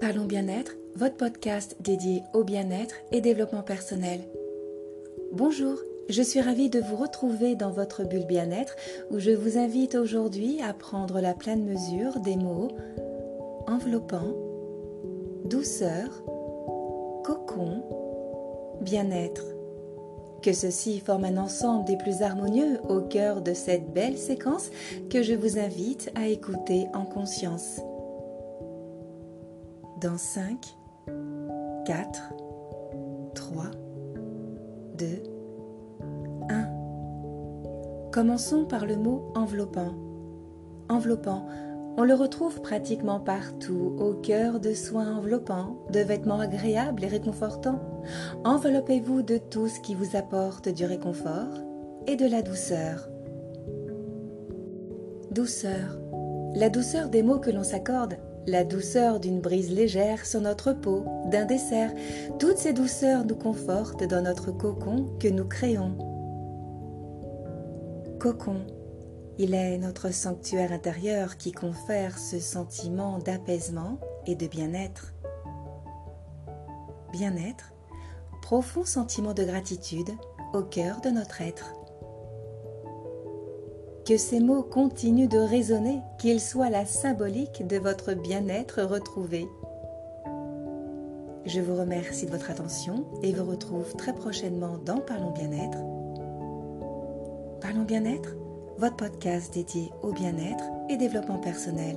Parlons bien-être, votre podcast dédié au bien-être et développement personnel. Bonjour, je suis ravie de vous retrouver dans votre bulle bien-être où je vous invite aujourd'hui à prendre la pleine mesure des mots enveloppant, douceur, cocon, bien-être. Que ceci forme un ensemble des plus harmonieux au cœur de cette belle séquence que je vous invite à écouter en conscience dans 5, 4, 3, 2, 1. Commençons par le mot enveloppant. Enveloppant, on le retrouve pratiquement partout, au cœur de soins enveloppants, de vêtements agréables et réconfortants. Enveloppez-vous de tout ce qui vous apporte du réconfort et de la douceur. Douceur. La douceur des mots que l'on s'accorde la douceur d'une brise légère sur notre peau, d'un dessert, toutes ces douceurs nous confortent dans notre cocon que nous créons. Cocon, il est notre sanctuaire intérieur qui confère ce sentiment d'apaisement et de bien-être. Bien-être, profond sentiment de gratitude au cœur de notre être que ces mots continuent de résonner, qu'ils soient la symbolique de votre bien-être retrouvé. Je vous remercie de votre attention et vous retrouve très prochainement dans Parlons bien-être. Parlons bien-être, votre podcast dédié au bien-être et développement personnel.